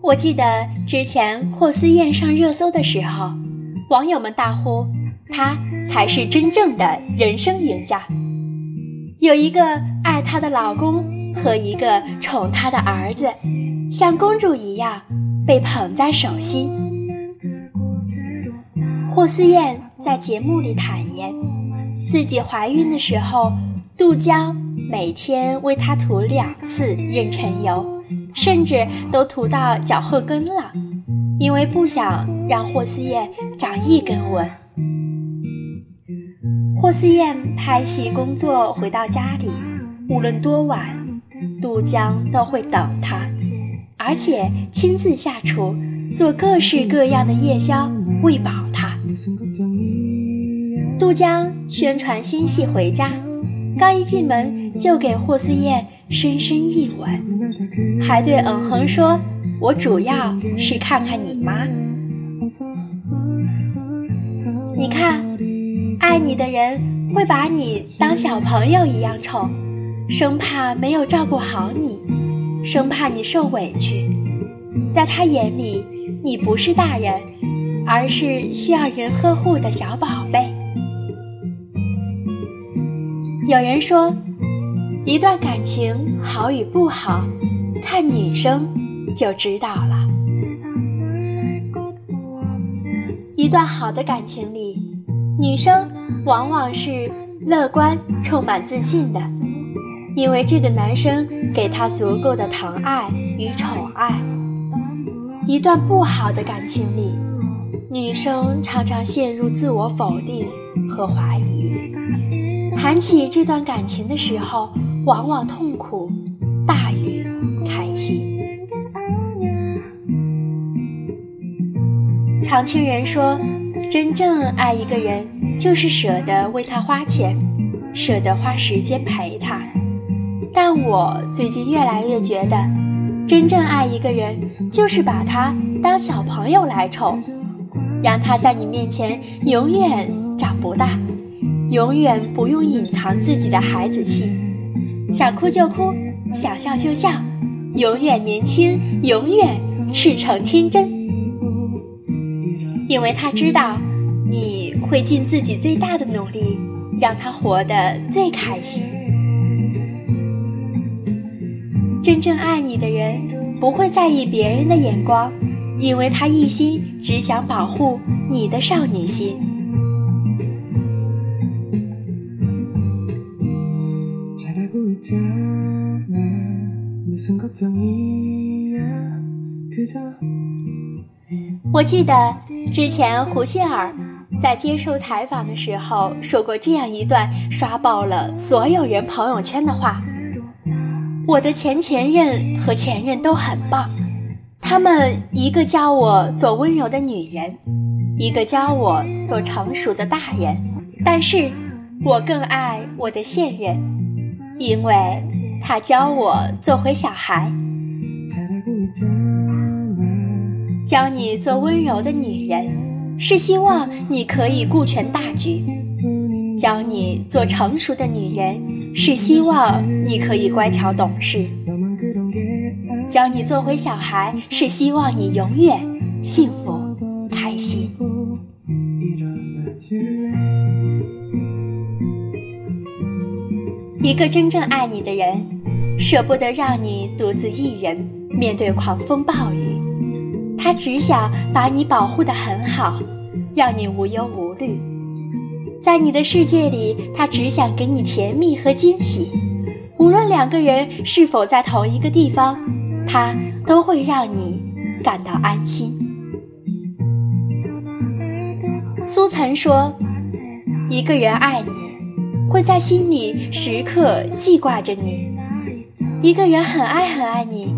我记得之前霍思燕上热搜的时候，网友们大呼她才是真正的人生赢家，有一个爱她的老公和一个宠她的儿子，像公主一样被捧在手心。霍思燕在节目里坦言，自己怀孕的时候，杜江每天为他涂两次妊娠油。甚至都涂到脚后跟了，因为不想让霍思燕长一根纹。霍思燕拍戏工作回到家里，无论多晚，杜江都会等她，而且亲自下厨做各式各样的夜宵喂饱她。杜江宣传新戏回家，刚一进门就给霍思燕深深一吻。还对嗯哼说：“我主要是看看你妈。你看，爱你的人会把你当小朋友一样宠，生怕没有照顾好你，生怕你受委屈。在他眼里，你不是大人，而是需要人呵护的小宝贝。”有人说，一段感情好与不好。看女生就知道了。一段好的感情里，女生往往是乐观、充满自信的，因为这个男生给她足够的疼爱与宠爱。一段不好的感情里，女生常常陷入自我否定和怀疑，谈起这段感情的时候，往往痛苦大于开心。常听人说，真正爱一个人，就是舍得为他花钱，舍得花时间陪他。但我最近越来越觉得，真正爱一个人，就是把他当小朋友来宠，让他在你面前永远长不大，永远不用隐藏自己的孩子气，想哭就哭，想笑就笑。永远年轻，永远赤诚天真，因为他知道你会尽自己最大的努力，让他活得最开心。真正爱你的人不会在意别人的眼光，因为他一心只想保护你的少女心。我记得之前胡杏儿在接受采访的时候说过这样一段刷爆了所有人朋友圈的话：“我的前前任和前任都很棒，他们一个教我做温柔的女人，一个教我做成熟的大人，但是我更爱我的现任，因为他教我做回小孩。”教你做温柔的女人，是希望你可以顾全大局；教你做成熟的女人，是希望你可以乖巧懂事；教你做回小孩，是希望你永远幸福开心。一个真正爱你的人，舍不得让你独自一人面对狂风暴雨。他只想把你保护的很好，让你无忧无虑。在你的世界里，他只想给你甜蜜和惊喜。无论两个人是否在同一个地方，他都会让你感到安心。苏岑说：“一个人爱你，会在心里时刻记挂着你；一个人很爱很爱你，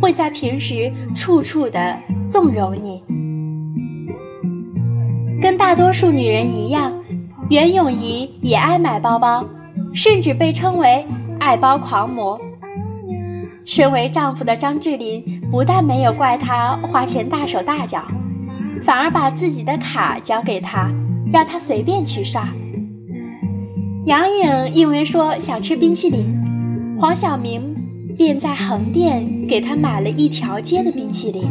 会在平时处处的。”纵容你，跟大多数女人一样，袁咏仪也爱买包包，甚至被称为爱包狂魔。身为丈夫的张智霖不但没有怪她花钱大手大脚，反而把自己的卡交给她，让她随便去刷。杨颖因为说想吃冰淇淋，黄晓明便在横店给她买了一条街的冰淇淋。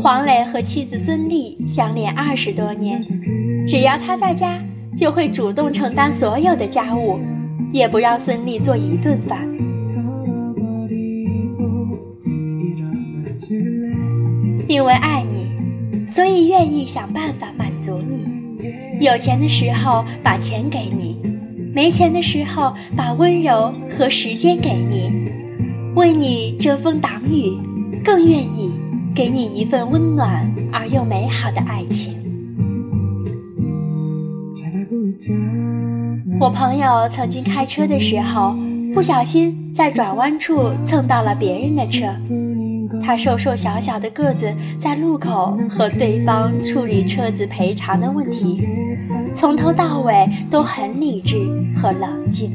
黄磊和妻子孙俪相恋二十多年，只要他在家，就会主动承担所有的家务，也不让孙俪做一顿饭。因为爱你，所以愿意想办法满足你。有钱的时候把钱给你，没钱的时候把温柔和时间给你，为你遮风挡雨，更愿意。给你一份温暖而又美好的爱情。我朋友曾经开车的时候，不小心在转弯处蹭到了别人的车。他瘦瘦小小的个子，在路口和对方处理车子赔偿的问题，从头到尾都很理智和冷静。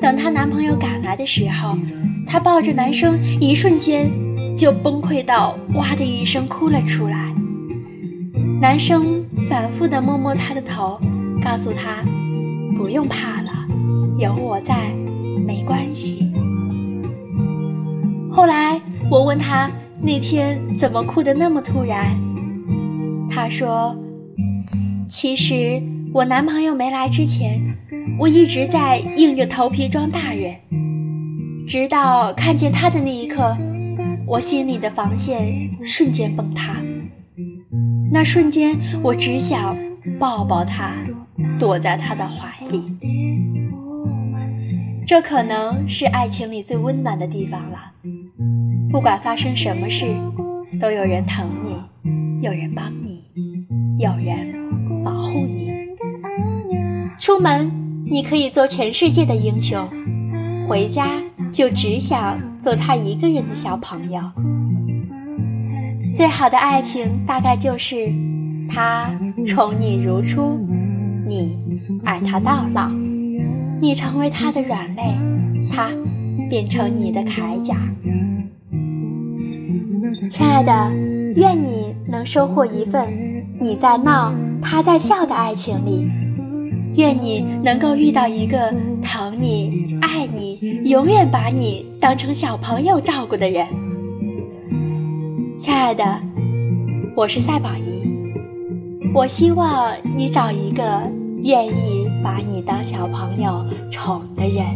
等她男朋友赶来的时候，她抱着男生，一瞬间。就崩溃到哇的一声哭了出来。男生反复的摸摸她的头，告诉她不用怕了，有我在，没关系。后来我问他那天怎么哭得那么突然，他说：“其实我男朋友没来之前，我一直在硬着头皮装大人，直到看见他的那一刻。”我心里的防线瞬间崩塌，那瞬间我只想抱抱他，躲在他的怀里。这可能是爱情里最温暖的地方了。不管发生什么事，都有人疼你，有人帮你，有人保护你。出门你可以做全世界的英雄，回家。就只想做他一个人的小朋友。最好的爱情大概就是他宠你如初，你爱他到老，你成为他的软肋，他变成你的铠甲。亲爱的，愿你能收获一份你在闹，他在笑的爱情里。愿你能够遇到一个疼你、爱你、永远把你当成小朋友照顾的人，亲爱的，我是赛宝仪。我希望你找一个愿意把你当小朋友宠的人。